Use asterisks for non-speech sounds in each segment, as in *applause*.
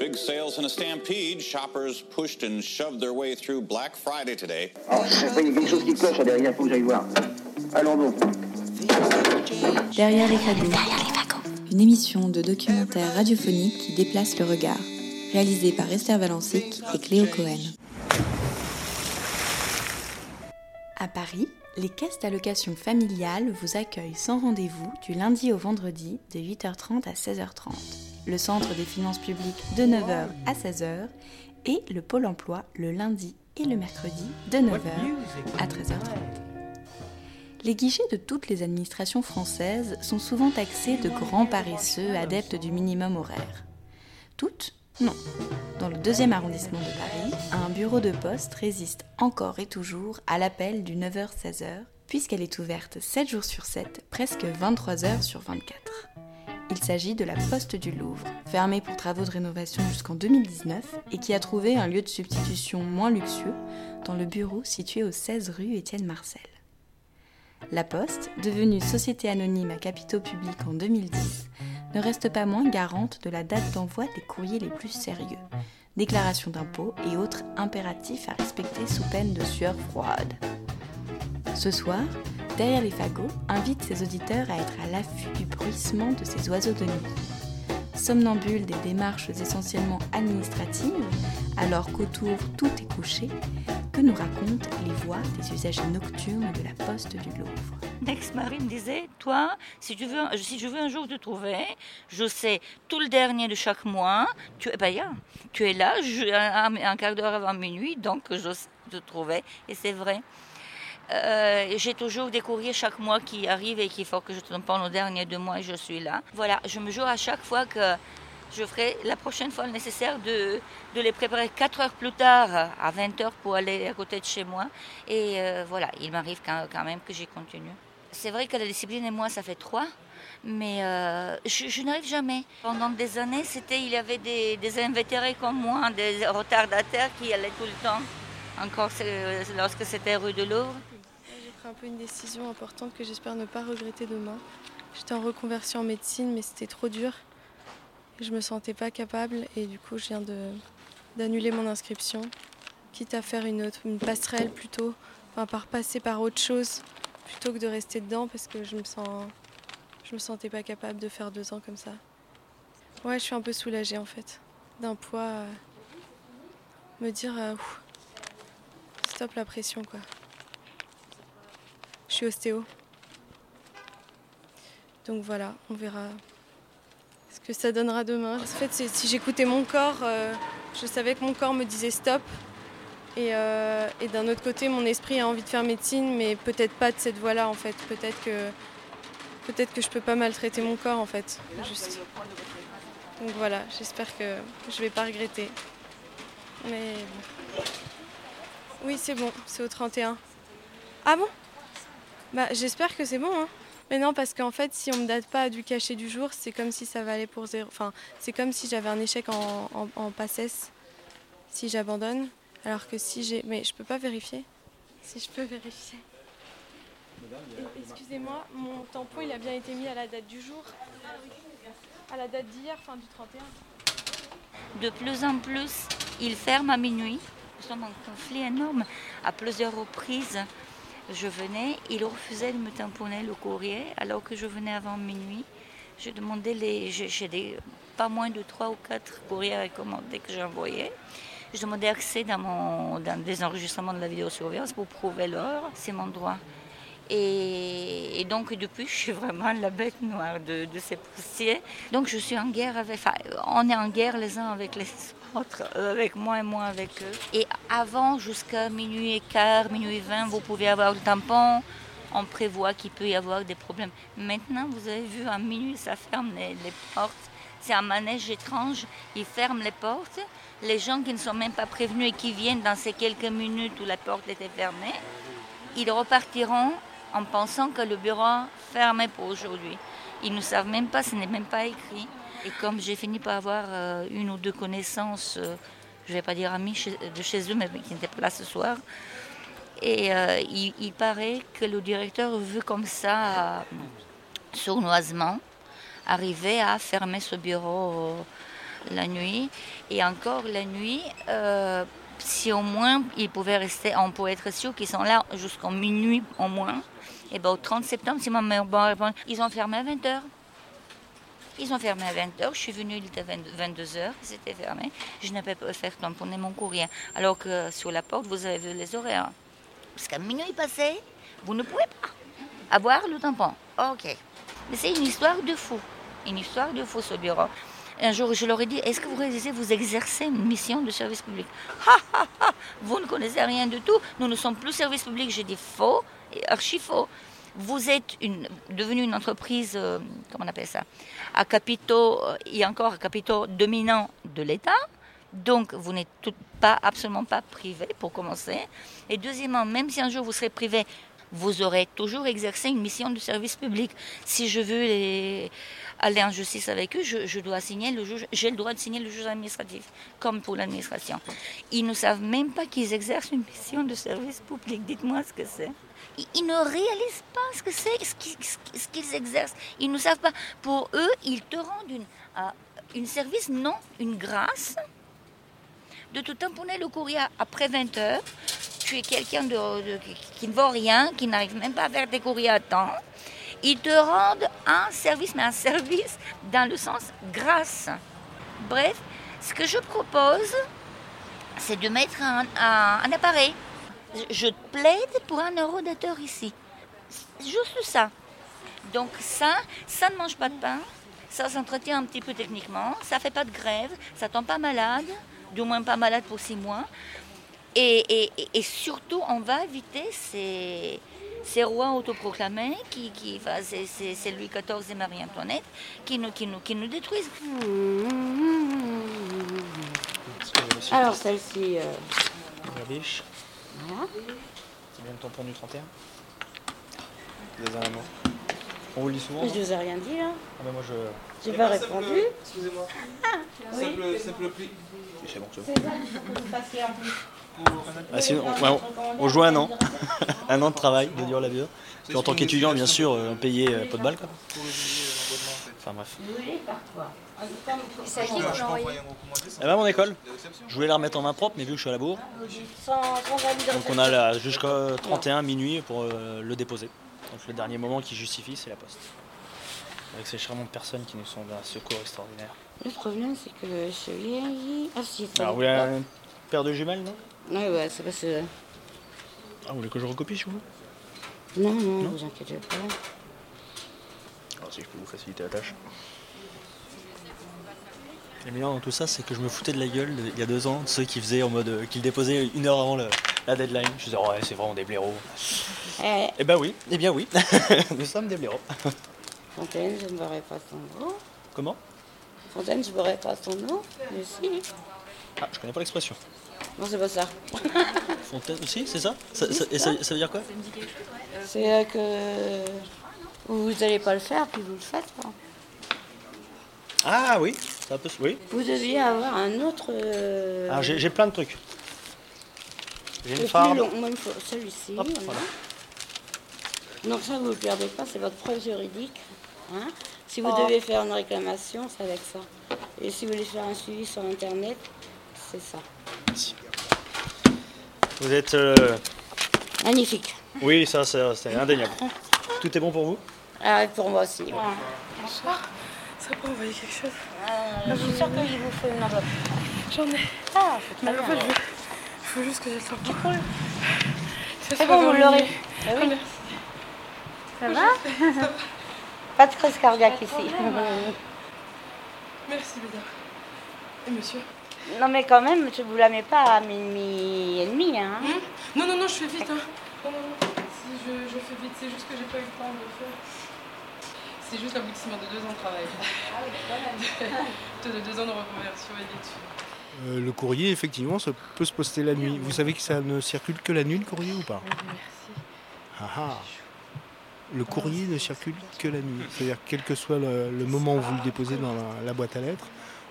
Big sales in a stampede. Shoppers pushed and shoved their way through Black Friday today. Je sais pas, il y a quelque chose qui cloche derrière, il faut que j'aille voir. Allons donc. Derrière les fagots. Une émission de documentaire radiophonique qui déplace le regard. Réalisée par Esther Valancic et Cléo Cohen. À Paris, les caisses d'allocation familiale vous accueillent sans rendez-vous du lundi au vendredi de 8h30 à 16h30, le centre des finances publiques de 9h à 16h et le pôle emploi le lundi et le mercredi de 9h à 13h30. Les guichets de toutes les administrations françaises sont souvent taxés de grands paresseux adeptes du minimum horaire. Toutes Non. Dans le deuxième arrondissement de Paris, un bureau de poste résiste encore et toujours à l'appel du 9h-16h, puisqu'elle est ouverte 7 jours sur 7, presque 23 heures sur 24. Il s'agit de la Poste du Louvre, fermée pour travaux de rénovation jusqu'en 2019 et qui a trouvé un lieu de substitution moins luxueux dans le bureau situé au 16 rue Étienne Marcel. La Poste, devenue société anonyme à capitaux publics en 2010, ne reste pas moins garante de la date d'envoi des courriers les plus sérieux, déclaration d'impôts et autres impératifs à respecter sous peine de sueur froide. Ce soir, Derrière les fagots invite ses auditeurs à être à l'affût du bruissement de ces oiseaux de nuit. Somnambule des démarches essentiellement administratives, alors qu'autour tout est couché, que nous racontent les voix des usagers nocturnes de la poste du Louvre. Next-Marie me disait, toi, si, tu veux, si je veux un jour te trouver, je sais tout le dernier de chaque mois, tu, ben, yeah, tu es là, je, un, un, quart d'heure avant minuit, donc je te trouvais, et c'est vrai. Euh, j'ai toujours des courriers chaque mois qui arrivent et qu'il faut que je te pendant le dernier deux mois et je suis là. Voilà, je me jure à chaque fois que je ferai la prochaine fois le nécessaire de, de les préparer 4 heures plus tard à 20 heures pour aller à côté de chez moi. Et euh, voilà, il m'arrive quand, même que j'y continue. C'est vrai que la discipline et moi, ça fait trois. Mais euh, je, je n'arrive jamais. Pendant des années, c'était, il y avait des, des invétérés comme moi, des retardataires qui allaient tout le temps. Encore lorsque c'était rue de Louvre un peu une décision importante que j'espère ne pas regretter demain. J'étais en reconversion en médecine, mais c'était trop dur. Je me sentais pas capable et du coup, je viens d'annuler mon inscription, quitte à faire une, autre, une passerelle plutôt, enfin par passer par autre chose plutôt que de rester dedans parce que je me sens, je me sentais pas capable de faire deux ans comme ça. Ouais, je suis un peu soulagée en fait d'un poids, euh, me dire euh, stop la pression quoi. Ostéo. Donc voilà, on verra ce que ça donnera demain. En fait, si j'écoutais mon corps, euh, je savais que mon corps me disait stop. Et, euh, et d'un autre côté, mon esprit a envie de faire médecine, mais peut-être pas de cette voie-là en fait. Peut-être que, peut-être que je peux pas maltraiter mon corps en fait. Juste. Donc voilà, j'espère que je vais pas regretter. Mais bon. Oui, c'est bon, c'est au 31. Ah bon? Bah, j'espère que c'est bon. Hein. Mais non, parce qu'en fait, si on me date pas du cachet du jour, c'est comme si ça valait pour zéro. Enfin, c'est comme si j'avais un échec en, en, en passesse si j'abandonne. Alors que si j'ai. Mais je peux pas vérifier. Si je peux vérifier. Excusez-moi, mon tampon il a bien été mis à la date du jour. À la date d'hier, fin du 31. De plus en plus, il ferme à minuit. Nous sommes en conflit énorme à plusieurs reprises je venais, il refusait de me tamponner le courrier alors que je venais avant minuit. Je demandais les. J'ai pas moins de 3 ou 4 courriers recommandés que j'envoyais. Je demandais accès dans, mon, dans des enregistrements de la vidéosurveillance pour prouver l'heure. C'est mon droit. Et, et, donc depuis, je suis vraiment la bête noire de, de ces postiers. Donc je suis en guerre avec. Enfin, on est en guerre les uns avec les autres, avec moi et moi avec eux. Et avant, jusqu'à minuit et quart, minuit 20, vous pouvez avoir le tampon. On prévoit qu'il peut y avoir des problèmes. Maintenant, vous avez vu, à minuit, ça ferme les, les portes. C'est un manège étrange. Ils ferment les portes. Les gens qui ne sont même pas prévenus et qui viennent dans ces quelques minutes où la porte était fermée, ils repartiront en pensant que le bureau fermé pour aujourd'hui. Ils ne savent même pas, ce n'est même pas écrit. Et comme j'ai fini par avoir euh, une ou deux connaissances, euh, je ne vais pas dire amis de chez eux, mais qui n'étaient pas là ce soir, et euh, il, paraît que le directeur veut comme ça, sournoisement, arriver à fermer ce bureau la nuit. Et encore la nuit, si au moins ils pouvaient rester, on pouvait être sûr qu'ils sont là jusqu'en minuit au moins. Et ben au 30 septembre, si ma mère répondre, ils ont fermé à 20h. Ils ont fermé à 20h, je suis venue, il était 22h, c'était fermé. Je n'avais pas fait tamponner mon courrier. Alors que sur la porte, vous avez vu les horaires. Parce qu'à minuit passé, vous ne pouvez pas avoir le tampon. Ok. Mais c'est une histoire de fou. Une histoire de fou, ce bureau. Un jour, je leur ai dit, est-ce que vous réalisez, vous exercez une mission de service public? *laughs* Ha, ha, ha Vous ne connaissez rien du tout. Nous ne sommes plus service public. J'ai dit faux et archi faux. Vous êtes une, devenue une entreprise, euh, comment on appelle ça, à capitaux, euh, et encore à capitaux dominants de l'État. Donc, vous n'êtes pas, absolument pas privé, pour commencer. Et deuxièmement, même si un jour vous serez privé, vous aurez toujours exercé une mission de service public. Si je veux aller en justice avec eux, je dois signer le juge, j'ai le droit de signer le juge administratif, comme pour l'administration. Ils ne savent même pas qu'ils exercent une mission de service public. Dites-moi ce que c'est. Ils, ne réalisent pas ce que c'est, ce qu'ils ce qu'ils exercent. Ils ne savent pas. Pour eux, ils te rendent une, une service, non, une grâce de te tamponner le courrier après 20 heures. Tu es quelqu'un qui, ne vaut rien, qui n'arrive même pas à faire tes courriers à temps. Ils te rendent un service, mais un service dans le sens grâce. Bref, ce que je propose, c'est de mettre un appareil. Je- plaide pour un euro d'heure ici. Juste ça. Donc ça, ça ne mange pas de pain, ça s'entretient un petit peu techniquement, ça ne fait pas de grève, ça ne tombe pas malade, du moins pas malade pour six mois. Et, et- et- et surtout, on va éviter ces, ces rois autoproclamés, qui, qui, enfin, c'est, Louis XIV et Marie-Antoinette, qui nous, qui, nous, qui nous détruisent. Alors celle-ci, euh, La biche. Voilà. C'est bien le tampon du 31 Des animaux. On vous le dit souvent je vous ai rien dit là. Ah ben moi je... J'ai pas répondu. Excusez-moi. Simple, simple pli. C'est bon, c'est bon. C'est ça qu'il faut que vous fassiez en plus. Ah, sinon, on, joue un an. *laughs* un an de travail de dur labeur. Puis en tant qu'étudiant, bien sûr, euh, payé euh, pas de balle. Quoi. Enfin bref. À envoyer un recommandé sans Eh ben, mon école, je voulais la remettre en main propre, mais vu que je suis à la bourre, de donc on a jusqu'à 31 minuit pour euh, le déposer. Donc le dernier moment qui justifie, c'est la poste. Avec ces charmantes personnes qui nous sont d'un secours extraordinaire. Le problème, c'est que je vieillis. Ah si, ça Alors vous va. voulez un paire de jumelles, non? Oui, ouais, c'est parce que. Ah, vous voulez que je recopie chez vous Non, non, vous inquiétez pas. Alors si je peux vous faciliter la tâche. Le meilleur dans tout ça, c'est que je me foutais de la gueule de- il y a deux ans de ceux qui faisaient en mode euh, qui le déposaient une heure avant le- la deadline. Je disais ouais c'est vraiment des blaireaux. Eh, Eh ben oui, eh bien oui, *laughs* nous sommes des blaireaux. Fontaine, je ne verrai pas son nom. Comment? Fontaine, je ne verrai pas son nom. Mais si. Ah, je connais pas l'expression. Non, c'est pas ça. Fontaine, si, c'est ça, ça, ça- Et ça, ça veut dire quoi? C'est euh, que vous n'allez pas le faire, puis vous le faites. quoi. Ah oui, ça peut, oui. Vous deviez avoir un autre. euh, Alors j'ai j'ai plein de trucs. J'ai le une plus farde. long. Moi, il me faut celui-ci. Hop, voilà. voilà. Donc ça, vous ne le perdez pas, c'est votre preuve juridique. hein. Si vous Oh. devez faire une réclamation, c'est avec ça. Et si vous voulez faire un suivi sur Internet, c'est ça. Vous êtes. euh, Magnifique. Oui, ça c'est c'est indéniable. *laughs* Tout est bon pour vous Ah, pour moi aussi. Ça peut envoyer quelque chose je suis sûre qu'il vous faut une enveloppe. J'en ai. Ah, c'est très Mais en fait, bien. je veux- il faut juste que j'ai le temps Ça C'est bon, vous l'aurez. Ah oui. *laughs* Ça va Pas de crise cardiaque ici. *laughs* Merci, Bédard. Et monsieur Non mais quand même, je vous la mets pas à minuit et demi. Hein. Hum Non, non, non, je fais vite. Hein. Non, non, non. Je, je fais vite, c'est juste que j'ai pas eu le temps de le faire. C'est juste l'aboutissement de deux ans de travail. *laughs* de deux ans de reconversion et d'études. Euh, le courrier, effectivement, ça peut se poster la nuit. Vous savez que ça ne circule que la nuit, le courrier, ou pas Merci. Ah ah. Le courrier ne circule que la nuit. C'est-à-dire, quel que soit le, le moment où vous le déposez dans la, la boîte à lettres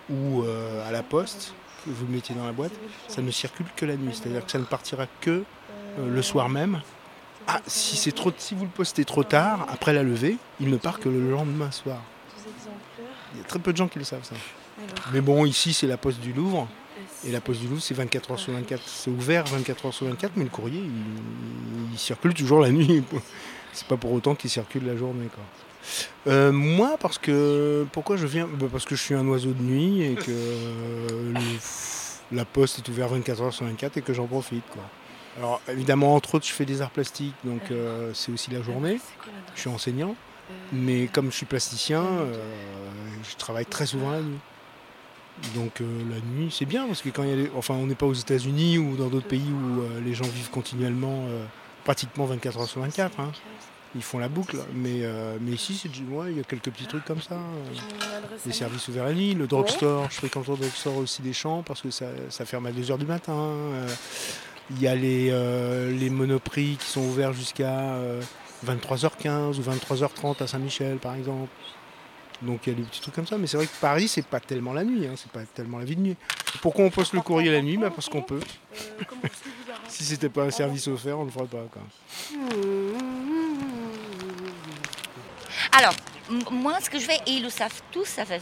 ou euh, à la poste, que vous le mettiez dans la boîte, ça ne circule que la nuit. C'est-à-dire que ça ne partira que euh, le soir même. Ah, si, c'est trop, si vous le postez trop tard, après la levée, il ne part que le lendemain soir. Il y a très peu de gens qui le savent, ça. Mais bon, ici, c'est la poste du Louvre. Et la poste du Louvre, c'est 24 heures sur 24. C'est ouvert 24 heures sur 24, mais le courrier, il, il circule toujours la nuit. *laughs* C'est pas pour autant qu'il circule la journée. Quoi. Euh, moi, parce que. Pourquoi je viens Bah, Parce que je suis un oiseau de nuit et que euh, le- la poste est ouverte 24 heures sur 24 et que j'en profite. Quoi. Alors, évidemment, entre autres, je fais des arts plastiques, donc euh, c'est aussi la journée. Je suis enseignant. Mais comme je suis plasticien, euh, je travaille très souvent la nuit. Donc euh, la nuit, c'est bien parce que quand il y a des- enfin, on n'est pas aux États-Unis ou dans d'autres pays où euh, les gens vivent continuellement, euh, pratiquement 24 heures sur 24. hein. Ils font la boucle. Mais, euh, mais ici, c'est du- ouais, il y a quelques petits trucs comme ça. euh, les services ouverts la nuit, le drugstore. Je fréquente le drugstore aussi des champs parce que ça, ça ferme à 2h du matin. Euh, Il y a les, euh, les monoprix qui sont ouverts jusqu'à euh, 23h15 ou 23h30 à Saint-Michel, par exemple. Donc il y a des petits trucs comme ça. Mais c'est vrai que Paris, c'est pas tellement la nuit. hein, c'est pas tellement la vie de nuit. Pourquoi on poste le courrier la nuit? Bah Parce qu'on peut. *laughs* si c'était pas un service offert, on le ferait pas. Quoi. Alors, moi, ce que je fais, et ils le savent tous, ça fait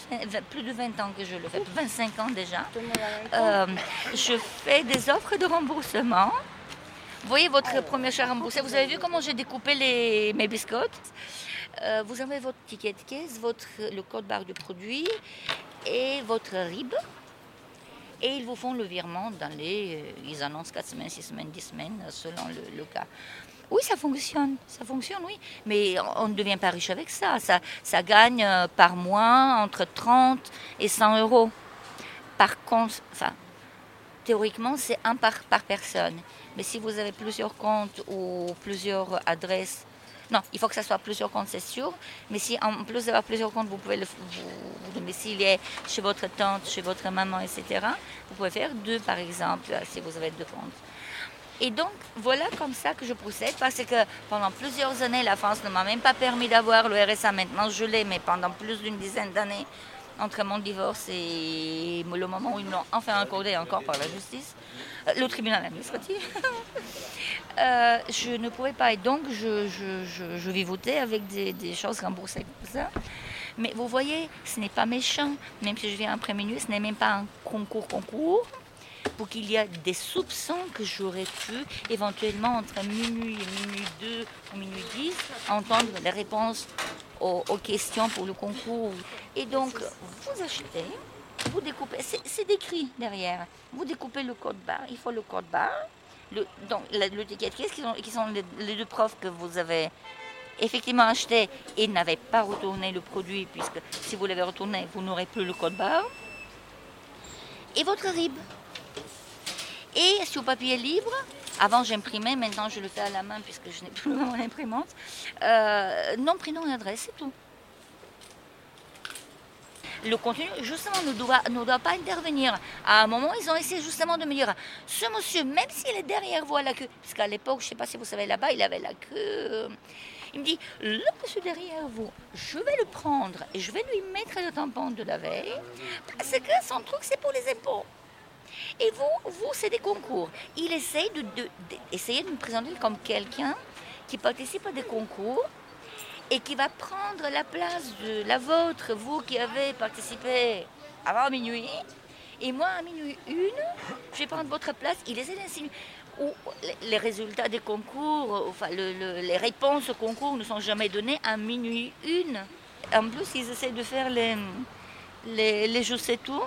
plus de 20 ans que je le fais, 25 ans déjà. Euh, je fais des offres de remboursement. Vous voyez votre premier achat remboursé. Vous avez vu comment j'ai découpé les, mes biscottes? Euh, Vous avez votre ticket de caisse, votre, le code barre du produit et votre RIB. Et ils vous font le virement dans les. euh, Ils annoncent 4 semaines, 6 semaines, 10 semaines, selon le, cas. Oui, ça fonctionne, ça fonctionne, oui. Mais on on ne devient pas riche avec ça. Ça, ça gagne euh, par mois entre 30 et 100 euros. Par contre, enfin, théoriquement, c'est un par, par personne. Mais si vous avez plusieurs comptes ou plusieurs adresses, non, il faut que ça soit plusieurs comptes, c'est sûr. Mais si en plus d'avoir plusieurs comptes, vous pouvez le, vous, domicilier chez votre tante, chez votre maman, etc., vous pouvez faire deux, par exemple, si vous avez deux comptes. Et donc, voilà comme ça que je procède, parce que pendant plusieurs années, la France ne m'a même pas permis d'avoir le RSA. Maintenant, je l'ai, mais pendant plus d'une dizaine d'années, entre mon divorce et le moment où ils me l'ont enfin accordé encore par la justice, euh, le tribunal administratif, *laughs* euh, je ne pouvais pas. Et donc, je, je, je, je vivotais avec des, des choses remboursées comme ça. Mais vous voyez, ce n'est pas méchant. Même si je viens après minuit, ce n'est même pas un concours-concours pour qu'il y ait des soupçons que j'aurais pu éventuellement entre minuit et minuit 2 ou minuit 10 entendre les réponses aux, questions pour le concours. Et donc, vous achetez, vous découpez, c'est décrit derrière, vous découpez le code barre, il faut le code barre, le, donc le ticket caisse qui sont, qui sont les, deux profs que vous avez effectivement acheté et n'avez pas retourné le produit, puisque si vous l'avez retourné, vous n'aurez plus le code barre, et votre RIB? Et sur papier libre, avant j'imprimais, maintenant je le fais à la main puisque je n'ai *laughs* plus mon imprimante. Euh, nom, prénom et adresse, c'est tout. Le contenu, justement, ne doit, ne doit pas intervenir. À un moment, ils ont essayé justement de me dire, ce monsieur, même s'il est derrière vous à la queue, parce qu'à l'époque, je ne sais pas si vous savez, là-bas, il avait la queue. euh, Il me dit, le monsieur derrière vous, je vais le prendre et je vais lui mettre le tampon de la veille, parce que son truc, c'est pour les impôts. Et vous, vous, c'est des concours. Il essaye de, de- essayer de me présenter comme quelqu'un qui participe à des concours et qui va prendre la place de la vôtre, vous qui avez participé avant minuit. Et moi, à minuit une, je vais prendre votre place. Il essaie d'insinuer. Ou les- résultats des concours, enfin le- le- les réponses au concours ne sont jamais données à minuit une. En plus, ils essaient de faire les, les, les je sais tout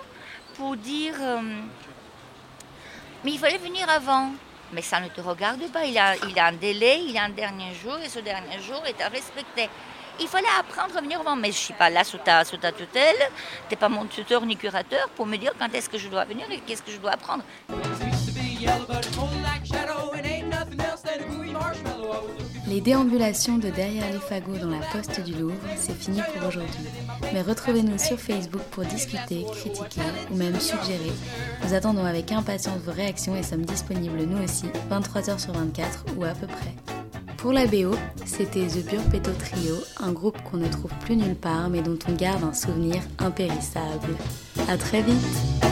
pour dire euh, mais il fallait venir avant. Mais ça ne te regarde pas. Il a, il a un délai, il a un dernier jour et ce dernier jour est à respecter. Il fallait apprendre à venir avant. Mais je ne suis pas là sous ta, sous ta tutelle. Tu n'es pas mon tuteur ni curateur pour me dire quand est-ce que je dois venir et qu'est-ce que je dois apprendre. Les déambulations de Derrière les fagots dans la poste du Louvre, c'est fini pour aujourd'hui. Mais retrouvez-nous sur Facebook pour discuter, critiquer ou même suggérer. Nous attendons avec impatience vos réactions et sommes disponibles nous aussi 23h sur 24 ou à peu près. Pour la BO, c'était The Burpeto Trio, un groupe qu'on ne trouve plus nulle part mais dont on garde un souvenir impérissable. À très vite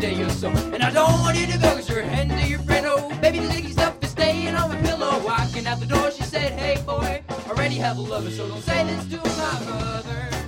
day or so. And I don't want you to go, cause you're to your friend. Oh, baby, the sticky stuff is staying on my pillow. Walking out the door, she said, hey, boy, already have a lover, so don't say this to my mother.